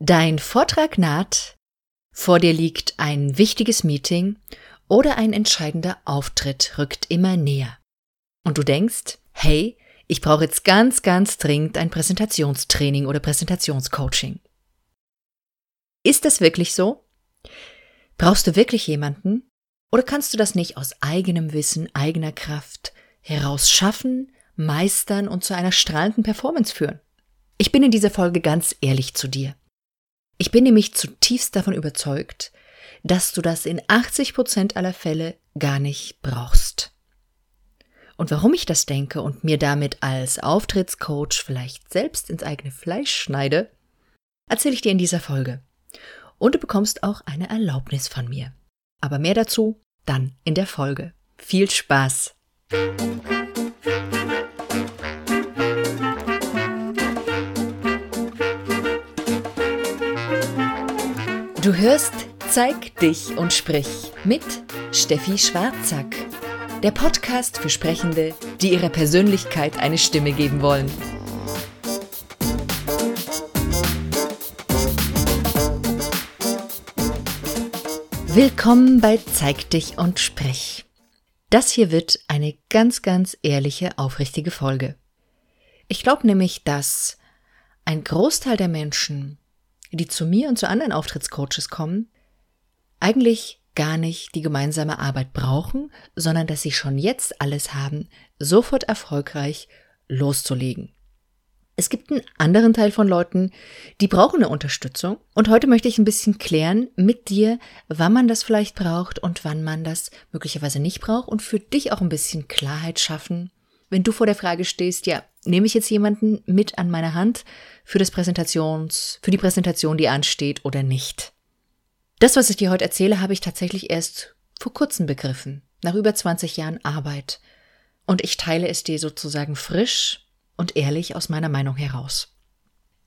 Dein Vortrag naht, vor dir liegt ein wichtiges Meeting oder ein entscheidender Auftritt rückt immer näher. Und du denkst, hey, ich brauche jetzt ganz, ganz dringend ein Präsentationstraining oder Präsentationscoaching. Ist das wirklich so? Brauchst du wirklich jemanden? Oder kannst du das nicht aus eigenem Wissen, eigener Kraft heraus schaffen, meistern und zu einer strahlenden Performance führen? Ich bin in dieser Folge ganz ehrlich zu dir. Ich bin nämlich zutiefst davon überzeugt, dass du das in 80 Prozent aller Fälle gar nicht brauchst. Und warum ich das denke und mir damit als Auftrittscoach vielleicht selbst ins eigene Fleisch schneide, erzähle ich dir in dieser Folge. Und du bekommst auch eine Erlaubnis von mir. Aber mehr dazu dann in der Folge. Viel Spaß! Du hörst Zeig dich und sprich mit Steffi Schwarzack. Der Podcast für Sprechende, die ihrer Persönlichkeit eine Stimme geben wollen. Willkommen bei Zeig dich und sprich. Das hier wird eine ganz, ganz ehrliche, aufrichtige Folge. Ich glaube nämlich, dass ein Großteil der Menschen die zu mir und zu anderen Auftrittscoaches kommen, eigentlich gar nicht die gemeinsame Arbeit brauchen, sondern dass sie schon jetzt alles haben, sofort erfolgreich loszulegen. Es gibt einen anderen Teil von Leuten, die brauchen eine Unterstützung. Und heute möchte ich ein bisschen klären mit dir, wann man das vielleicht braucht und wann man das möglicherweise nicht braucht und für dich auch ein bisschen Klarheit schaffen, wenn du vor der Frage stehst, ja, nehme ich jetzt jemanden mit an meine Hand für das Präsentations, für die Präsentation, die ansteht oder nicht? Das, was ich dir heute erzähle, habe ich tatsächlich erst vor kurzem begriffen, nach über 20 Jahren Arbeit. Und ich teile es dir sozusagen frisch und ehrlich aus meiner Meinung heraus.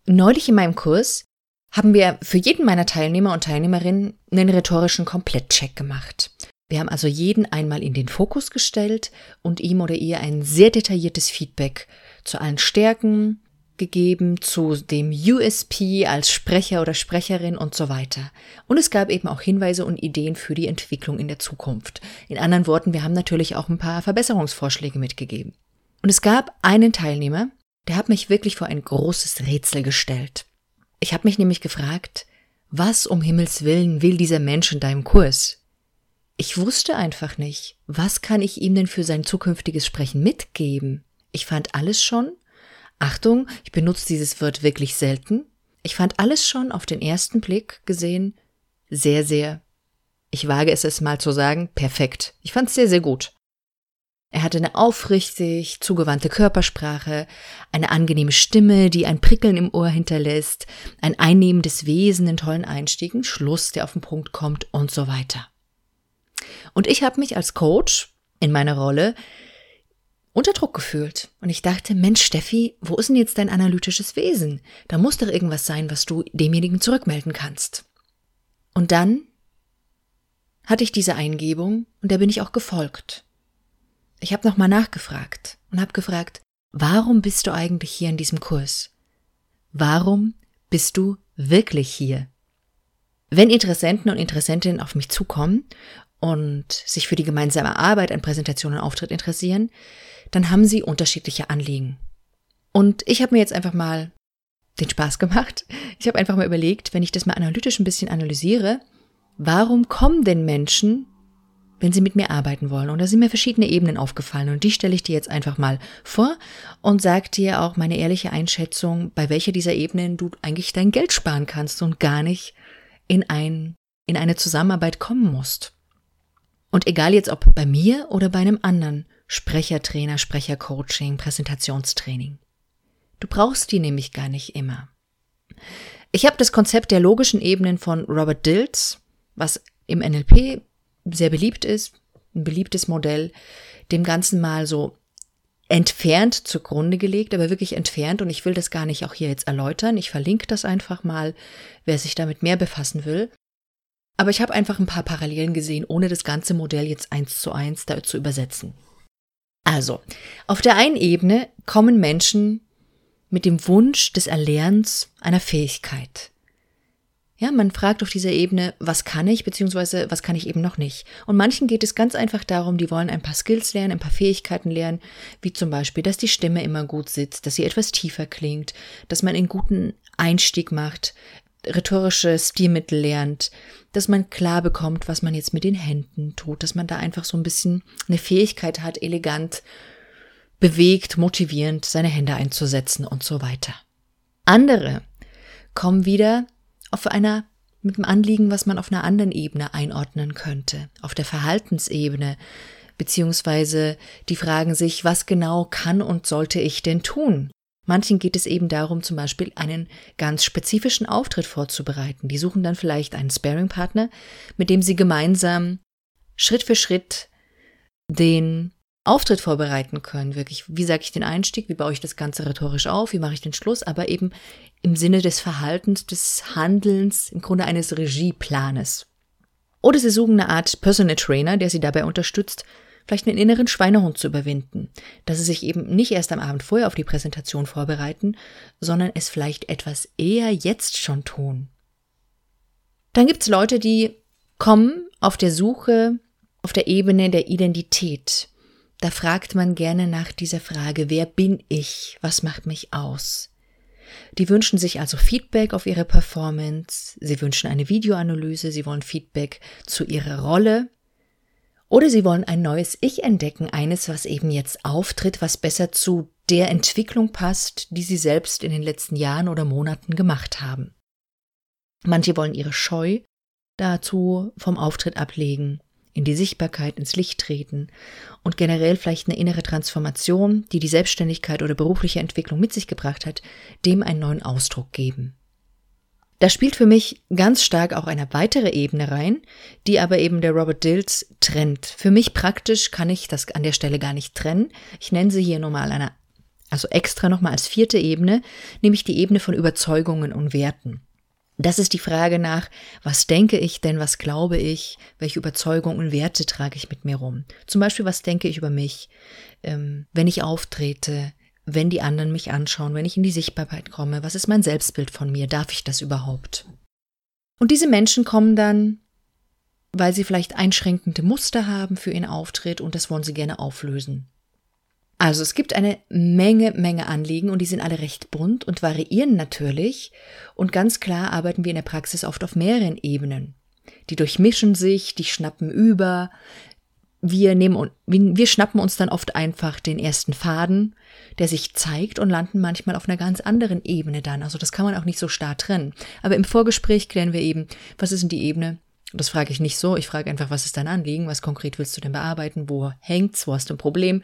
Neulich in meinem Kurs haben wir für jeden meiner Teilnehmer und Teilnehmerinnen einen rhetorischen Komplettcheck gemacht. Wir haben also jeden einmal in den Fokus gestellt und ihm oder ihr ein sehr detailliertes Feedback zu allen Stärken gegeben, zu dem USP als Sprecher oder Sprecherin und so weiter. Und es gab eben auch Hinweise und Ideen für die Entwicklung in der Zukunft. In anderen Worten, wir haben natürlich auch ein paar Verbesserungsvorschläge mitgegeben. Und es gab einen Teilnehmer, der hat mich wirklich vor ein großes Rätsel gestellt. Ich habe mich nämlich gefragt, was um Himmels willen will dieser Mensch in deinem Kurs? Ich wusste einfach nicht, was kann ich ihm denn für sein zukünftiges Sprechen mitgeben? Ich fand alles schon, Achtung, ich benutze dieses Wort wirklich selten, ich fand alles schon auf den ersten Blick gesehen sehr, sehr, ich wage es es mal zu sagen, perfekt. Ich fand es sehr, sehr gut. Er hatte eine aufrichtig zugewandte Körpersprache, eine angenehme Stimme, die ein Prickeln im Ohr hinterlässt, ein einnehmendes Wesen, einen tollen Einstieg, ein Schluss, der auf den Punkt kommt und so weiter. Und ich habe mich als Coach in meiner Rolle unter Druck gefühlt. Und ich dachte, Mensch, Steffi, wo ist denn jetzt dein analytisches Wesen? Da muss doch irgendwas sein, was du demjenigen zurückmelden kannst. Und dann hatte ich diese Eingebung und der bin ich auch gefolgt. Ich habe nochmal nachgefragt und habe gefragt, warum bist du eigentlich hier in diesem Kurs? Warum bist du wirklich hier? Wenn Interessenten und Interessentinnen auf mich zukommen und sich für die gemeinsame Arbeit an Präsentation und Auftritt interessieren, dann haben sie unterschiedliche Anliegen. Und ich habe mir jetzt einfach mal den Spaß gemacht. Ich habe einfach mal überlegt, wenn ich das mal analytisch ein bisschen analysiere, warum kommen denn Menschen, wenn sie mit mir arbeiten wollen? Und da sind mir verschiedene Ebenen aufgefallen und die stelle ich dir jetzt einfach mal vor und sag dir auch meine ehrliche Einschätzung, bei welcher dieser Ebenen du eigentlich dein Geld sparen kannst und gar nicht in ein in eine Zusammenarbeit kommen musst. Und egal jetzt ob bei mir oder bei einem anderen Sprechertrainer, Sprechercoaching, Präsentationstraining. Du brauchst die nämlich gar nicht immer. Ich habe das Konzept der logischen Ebenen von Robert Dills, was im NLP sehr beliebt ist, ein beliebtes Modell, dem Ganzen mal so entfernt zugrunde gelegt, aber wirklich entfernt und ich will das gar nicht auch hier jetzt erläutern. Ich verlinke das einfach mal, wer sich damit mehr befassen will. Aber ich habe einfach ein paar Parallelen gesehen, ohne das ganze Modell jetzt eins zu eins da zu übersetzen. Also, auf der einen Ebene kommen Menschen mit dem Wunsch des Erlernens einer Fähigkeit. Ja, man fragt auf dieser Ebene, was kann ich, beziehungsweise was kann ich eben noch nicht. Und manchen geht es ganz einfach darum, die wollen ein paar Skills lernen, ein paar Fähigkeiten lernen, wie zum Beispiel, dass die Stimme immer gut sitzt, dass sie etwas tiefer klingt, dass man einen guten Einstieg macht, rhetorische Stilmittel lernt, dass man klar bekommt, was man jetzt mit den Händen tut, dass man da einfach so ein bisschen eine Fähigkeit hat, elegant, bewegt, motivierend seine Hände einzusetzen und so weiter. Andere kommen wieder auf einer mit dem Anliegen, was man auf einer anderen Ebene einordnen könnte, auf der Verhaltensebene, beziehungsweise die fragen sich, was genau kann und sollte ich denn tun? Manchen geht es eben darum, zum Beispiel einen ganz spezifischen Auftritt vorzubereiten. Die suchen dann vielleicht einen Sparing-Partner, mit dem sie gemeinsam Schritt für Schritt den Auftritt vorbereiten können. Wirklich, wie sage ich den Einstieg, wie baue ich das Ganze rhetorisch auf, wie mache ich den Schluss, aber eben im Sinne des Verhaltens, des Handelns, im Grunde eines Regieplanes. Oder sie suchen eine Art Personal Trainer, der sie dabei unterstützt, vielleicht einen inneren Schweinehund zu überwinden, dass sie sich eben nicht erst am Abend vorher auf die Präsentation vorbereiten, sondern es vielleicht etwas eher jetzt schon tun. Dann gibt's Leute, die kommen auf der Suche auf der Ebene der Identität, da fragt man gerne nach dieser Frage, wer bin ich? Was macht mich aus? Die wünschen sich also Feedback auf ihre Performance, sie wünschen eine Videoanalyse, sie wollen Feedback zu ihrer Rolle oder sie wollen ein neues Ich entdecken, eines, was eben jetzt auftritt, was besser zu der Entwicklung passt, die sie selbst in den letzten Jahren oder Monaten gemacht haben. Manche wollen ihre Scheu dazu vom Auftritt ablegen in die Sichtbarkeit, ins Licht treten und generell vielleicht eine innere Transformation, die die Selbstständigkeit oder berufliche Entwicklung mit sich gebracht hat, dem einen neuen Ausdruck geben. Da spielt für mich ganz stark auch eine weitere Ebene rein, die aber eben der Robert Dills trennt. Für mich praktisch kann ich das an der Stelle gar nicht trennen. Ich nenne sie hier nochmal eine, also extra nochmal als vierte Ebene, nämlich die Ebene von Überzeugungen und Werten. Das ist die Frage nach, was denke ich denn, was glaube ich, welche Überzeugungen und Werte trage ich mit mir rum. Zum Beispiel, was denke ich über mich, ähm, wenn ich auftrete, wenn die anderen mich anschauen, wenn ich in die Sichtbarkeit komme, was ist mein Selbstbild von mir, darf ich das überhaupt? Und diese Menschen kommen dann, weil sie vielleicht einschränkende Muster haben für ihren Auftritt und das wollen sie gerne auflösen. Also es gibt eine Menge, Menge Anliegen und die sind alle recht bunt und variieren natürlich. Und ganz klar arbeiten wir in der Praxis oft auf mehreren Ebenen. Die durchmischen sich, die schnappen über. Wir nehmen, wir schnappen uns dann oft einfach den ersten Faden, der sich zeigt und landen manchmal auf einer ganz anderen Ebene dann. Also das kann man auch nicht so starr trennen. Aber im Vorgespräch klären wir eben, was ist denn die Ebene, das frage ich nicht so. Ich frage einfach, was ist dein Anliegen? Was konkret willst du denn bearbeiten? Wo hängt's? Wo hast du ein Problem?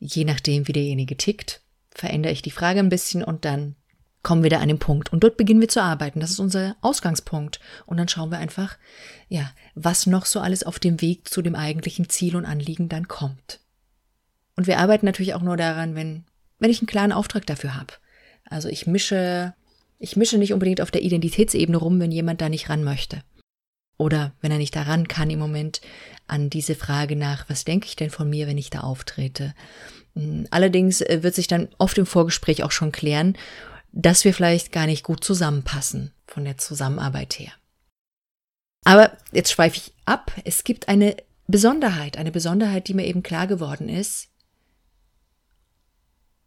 Je nachdem, wie derjenige tickt, verändere ich die Frage ein bisschen und dann kommen wir da an den Punkt. Und dort beginnen wir zu arbeiten. Das ist unser Ausgangspunkt. Und dann schauen wir einfach, ja, was noch so alles auf dem Weg zu dem eigentlichen Ziel und Anliegen dann kommt. Und wir arbeiten natürlich auch nur daran, wenn, wenn ich einen klaren Auftrag dafür habe. Also ich mische, ich mische nicht unbedingt auf der Identitätsebene rum, wenn jemand da nicht ran möchte. Oder wenn er nicht daran kann im Moment an diese Frage nach, was denke ich denn von mir, wenn ich da auftrete. Hm, allerdings äh, wird sich dann oft im Vorgespräch auch schon klären, dass wir vielleicht gar nicht gut zusammenpassen von der Zusammenarbeit her. Aber jetzt schweife ich ab. Es gibt eine Besonderheit, eine Besonderheit, die mir eben klar geworden ist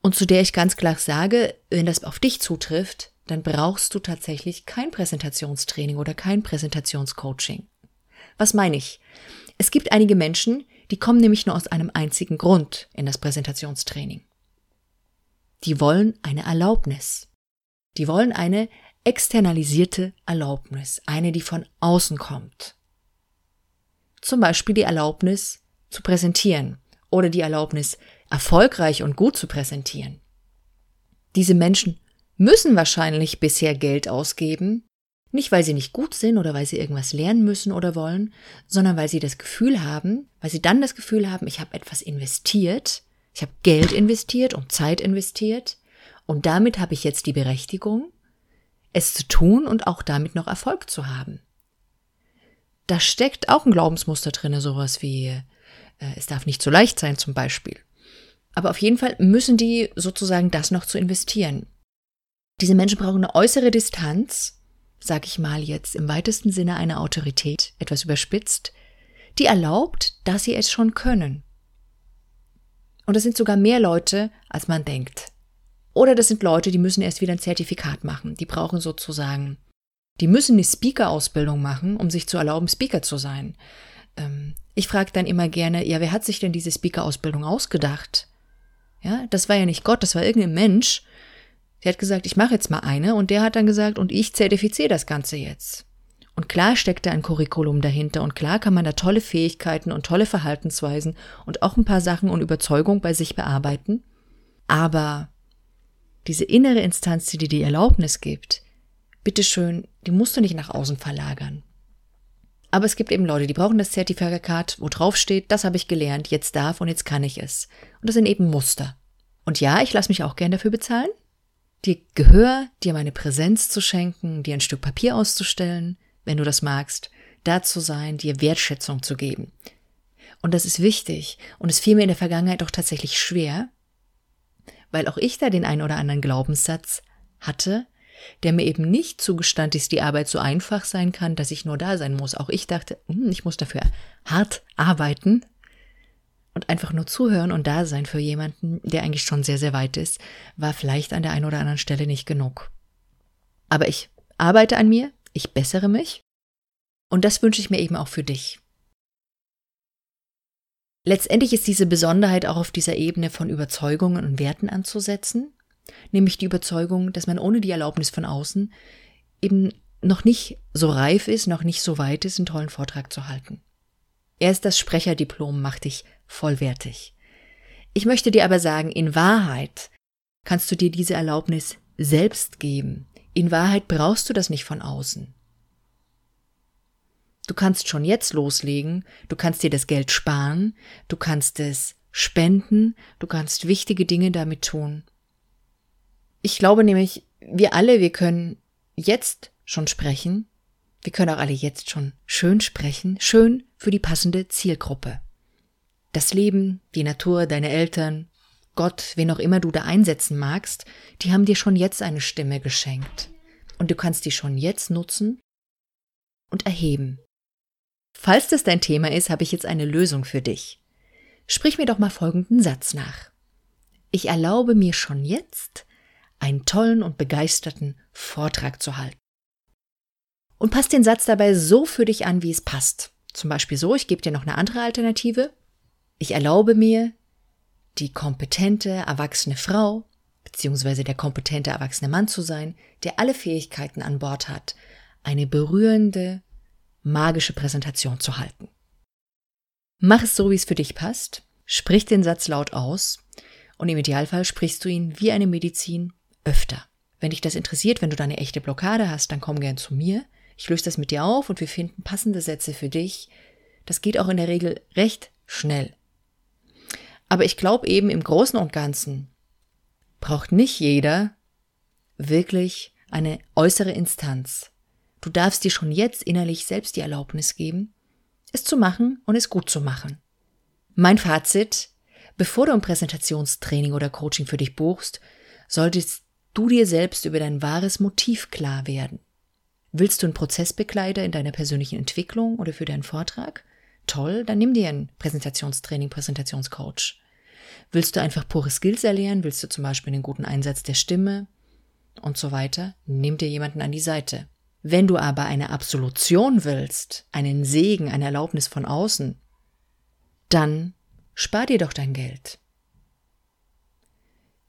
und zu der ich ganz klar sage, wenn das auf dich zutrifft, dann brauchst du tatsächlich kein Präsentationstraining oder kein Präsentationscoaching. Was meine ich? Es gibt einige Menschen, die kommen nämlich nur aus einem einzigen Grund in das Präsentationstraining. Die wollen eine Erlaubnis. Die wollen eine externalisierte Erlaubnis, eine, die von außen kommt. Zum Beispiel die Erlaubnis zu präsentieren oder die Erlaubnis, erfolgreich und gut zu präsentieren. Diese Menschen müssen wahrscheinlich bisher Geld ausgeben, nicht weil sie nicht gut sind oder weil sie irgendwas lernen müssen oder wollen, sondern weil sie das Gefühl haben, weil sie dann das Gefühl haben, ich habe etwas investiert, ich habe Geld investiert und Zeit investiert und damit habe ich jetzt die Berechtigung, es zu tun und auch damit noch Erfolg zu haben. Da steckt auch ein Glaubensmuster drinne, sowas wie äh, es darf nicht so leicht sein zum Beispiel. Aber auf jeden Fall müssen die sozusagen das noch zu investieren. Diese Menschen brauchen eine äußere Distanz, sag ich mal jetzt im weitesten Sinne eine Autorität, etwas überspitzt, die erlaubt, dass sie es schon können. Und das sind sogar mehr Leute, als man denkt. Oder das sind Leute, die müssen erst wieder ein Zertifikat machen. Die brauchen sozusagen, die müssen eine Speaker-Ausbildung machen, um sich zu erlauben, Speaker zu sein. Ähm, ich frage dann immer gerne, ja, wer hat sich denn diese Speaker-Ausbildung ausgedacht? Ja, das war ja nicht Gott, das war irgendein Mensch. Der hat gesagt, ich mache jetzt mal eine und der hat dann gesagt, und ich zertifiziere das Ganze jetzt. Und klar steckt da ein Curriculum dahinter und klar kann man da tolle Fähigkeiten und tolle Verhaltensweisen und auch ein paar Sachen und Überzeugung bei sich bearbeiten. Aber diese innere Instanz, die dir die Erlaubnis gibt, bitteschön, die musst du nicht nach außen verlagern. Aber es gibt eben Leute, die brauchen das Zertifikat, wo drauf steht, das habe ich gelernt, jetzt darf und jetzt kann ich es. Und das sind eben Muster. Und ja, ich lasse mich auch gern dafür bezahlen. Dir Gehör, dir meine Präsenz zu schenken, dir ein Stück Papier auszustellen, wenn du das magst, da zu sein, dir Wertschätzung zu geben. Und das ist wichtig und es fiel mir in der Vergangenheit auch tatsächlich schwer, weil auch ich da den ein oder anderen Glaubenssatz hatte, der mir eben nicht zugestand, dass die Arbeit so einfach sein kann, dass ich nur da sein muss. Auch ich dachte, hm, ich muss dafür hart arbeiten und einfach nur zuhören und da sein für jemanden, der eigentlich schon sehr, sehr weit ist, war vielleicht an der einen oder anderen Stelle nicht genug. Aber ich arbeite an mir, ich bessere mich. Und das wünsche ich mir eben auch für dich. Letztendlich ist diese Besonderheit auch auf dieser Ebene von Überzeugungen und Werten anzusetzen, nämlich die Überzeugung, dass man ohne die Erlaubnis von außen eben noch nicht so reif ist, noch nicht so weit ist, einen tollen Vortrag zu halten. Erst das Sprecherdiplom macht dich vollwertig. Ich möchte dir aber sagen, in Wahrheit kannst du dir diese Erlaubnis selbst geben, in Wahrheit brauchst du das nicht von außen. Du kannst schon jetzt loslegen, du kannst dir das Geld sparen, du kannst es spenden, du kannst wichtige Dinge damit tun. Ich glaube nämlich, wir alle, wir können jetzt schon sprechen, wir können auch alle jetzt schon schön sprechen, schön für die passende Zielgruppe. Das Leben, die Natur, deine Eltern, Gott, wen auch immer du da einsetzen magst, die haben dir schon jetzt eine Stimme geschenkt. Und du kannst die schon jetzt nutzen und erheben. Falls das dein Thema ist, habe ich jetzt eine Lösung für dich. Sprich mir doch mal folgenden Satz nach. Ich erlaube mir schon jetzt, einen tollen und begeisterten Vortrag zu halten. Und passt den Satz dabei so für dich an, wie es passt. Zum Beispiel so, ich gebe dir noch eine andere Alternative. Ich erlaube mir, die kompetente, erwachsene Frau bzw. der kompetente, erwachsene Mann zu sein, der alle Fähigkeiten an Bord hat, eine berührende, magische Präsentation zu halten. Mach es so, wie es für dich passt, sprich den Satz laut aus und im Idealfall sprichst du ihn wie eine Medizin öfter. Wenn dich das interessiert, wenn du da eine echte Blockade hast, dann komm gern zu mir. Ich löse das mit dir auf und wir finden passende Sätze für dich. Das geht auch in der Regel recht schnell. Aber ich glaube eben im Großen und Ganzen braucht nicht jeder wirklich eine äußere Instanz. Du darfst dir schon jetzt innerlich selbst die Erlaubnis geben, es zu machen und es gut zu machen. Mein Fazit, bevor du ein Präsentationstraining oder Coaching für dich buchst, solltest du dir selbst über dein wahres Motiv klar werden. Willst du einen Prozessbegleiter in deiner persönlichen Entwicklung oder für deinen Vortrag? Toll, dann nimm dir ein Präsentationstraining, Präsentationscoach. Willst du einfach pure Skills erlernen? Willst du zum Beispiel einen guten Einsatz der Stimme und so weiter? Nimm dir jemanden an die Seite. Wenn du aber eine Absolution willst, einen Segen, eine Erlaubnis von außen, dann spar dir doch dein Geld.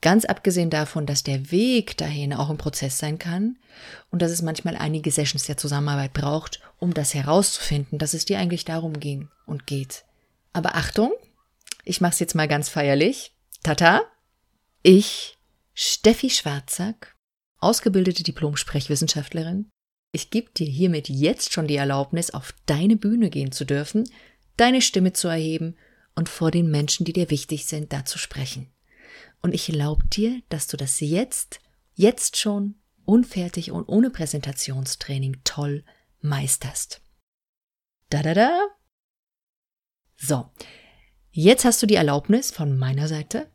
Ganz abgesehen davon, dass der Weg dahin auch ein Prozess sein kann und dass es manchmal einige Sessions der Zusammenarbeit braucht, um das herauszufinden, dass es dir eigentlich darum ging und geht. Aber Achtung, ich mache es jetzt mal ganz feierlich. Tata, ich, Steffi Schwarzack, ausgebildete Diplom-Sprechwissenschaftlerin, ich gebe dir hiermit jetzt schon die Erlaubnis, auf deine Bühne gehen zu dürfen, deine Stimme zu erheben und vor den Menschen, die dir wichtig sind, da zu sprechen. Und ich erlaube dir, dass du das jetzt, jetzt schon, unfertig und ohne Präsentationstraining toll meisterst. Da da da. So, Jetzt hast du die Erlaubnis von meiner Seite.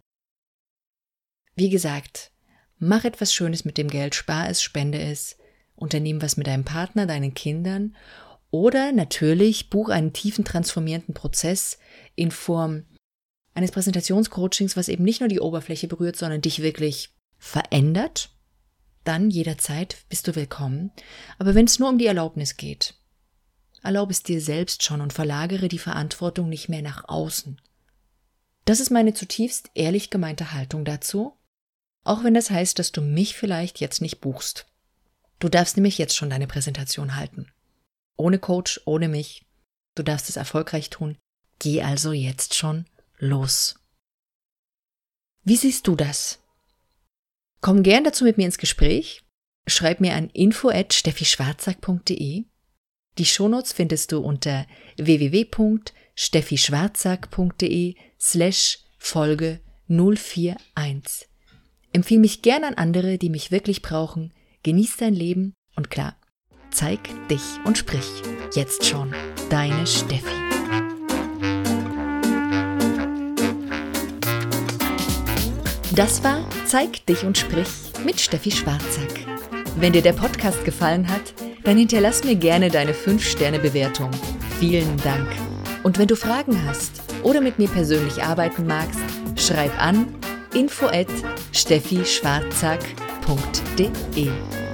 Wie gesagt, mach etwas Schönes mit dem Geld, spar es, spende es unternehmen was mit deinem Partner, deinen Kindern oder natürlich buch einen tiefen transformierenden Prozess in Form eines Präsentationscoachings, was eben nicht nur die Oberfläche berührt, sondern dich wirklich verändert. Dann jederzeit bist du willkommen. Aber wenn es nur um die Erlaubnis geht, erlaube es dir selbst schon und verlagere die Verantwortung nicht mehr nach außen. Das ist meine zutiefst ehrlich gemeinte Haltung dazu, auch wenn das heißt, dass du mich vielleicht jetzt nicht buchst. Du darfst nämlich jetzt schon deine Präsentation halten. Ohne Coach, ohne mich. Du darfst es erfolgreich tun. Geh also jetzt schon los. Wie siehst du das? Komm gern dazu mit mir ins Gespräch. Schreib mir an info@steffischwarzack.de. Die Shownotes findest du unter www.steffischwarzack.de slash Folge 041. Empfehle mich gern an andere, die mich wirklich brauchen. Genieß dein Leben und klar, zeig dich und sprich. Jetzt schon, deine Steffi. Das war Zeig dich und sprich mit Steffi Schwarzack. Wenn dir der Podcast gefallen hat, dann hinterlass mir gerne deine 5-Sterne-Bewertung. Vielen Dank. Und wenn du Fragen hast oder mit mir persönlich arbeiten magst, schreib an info at steffischwarzack.de.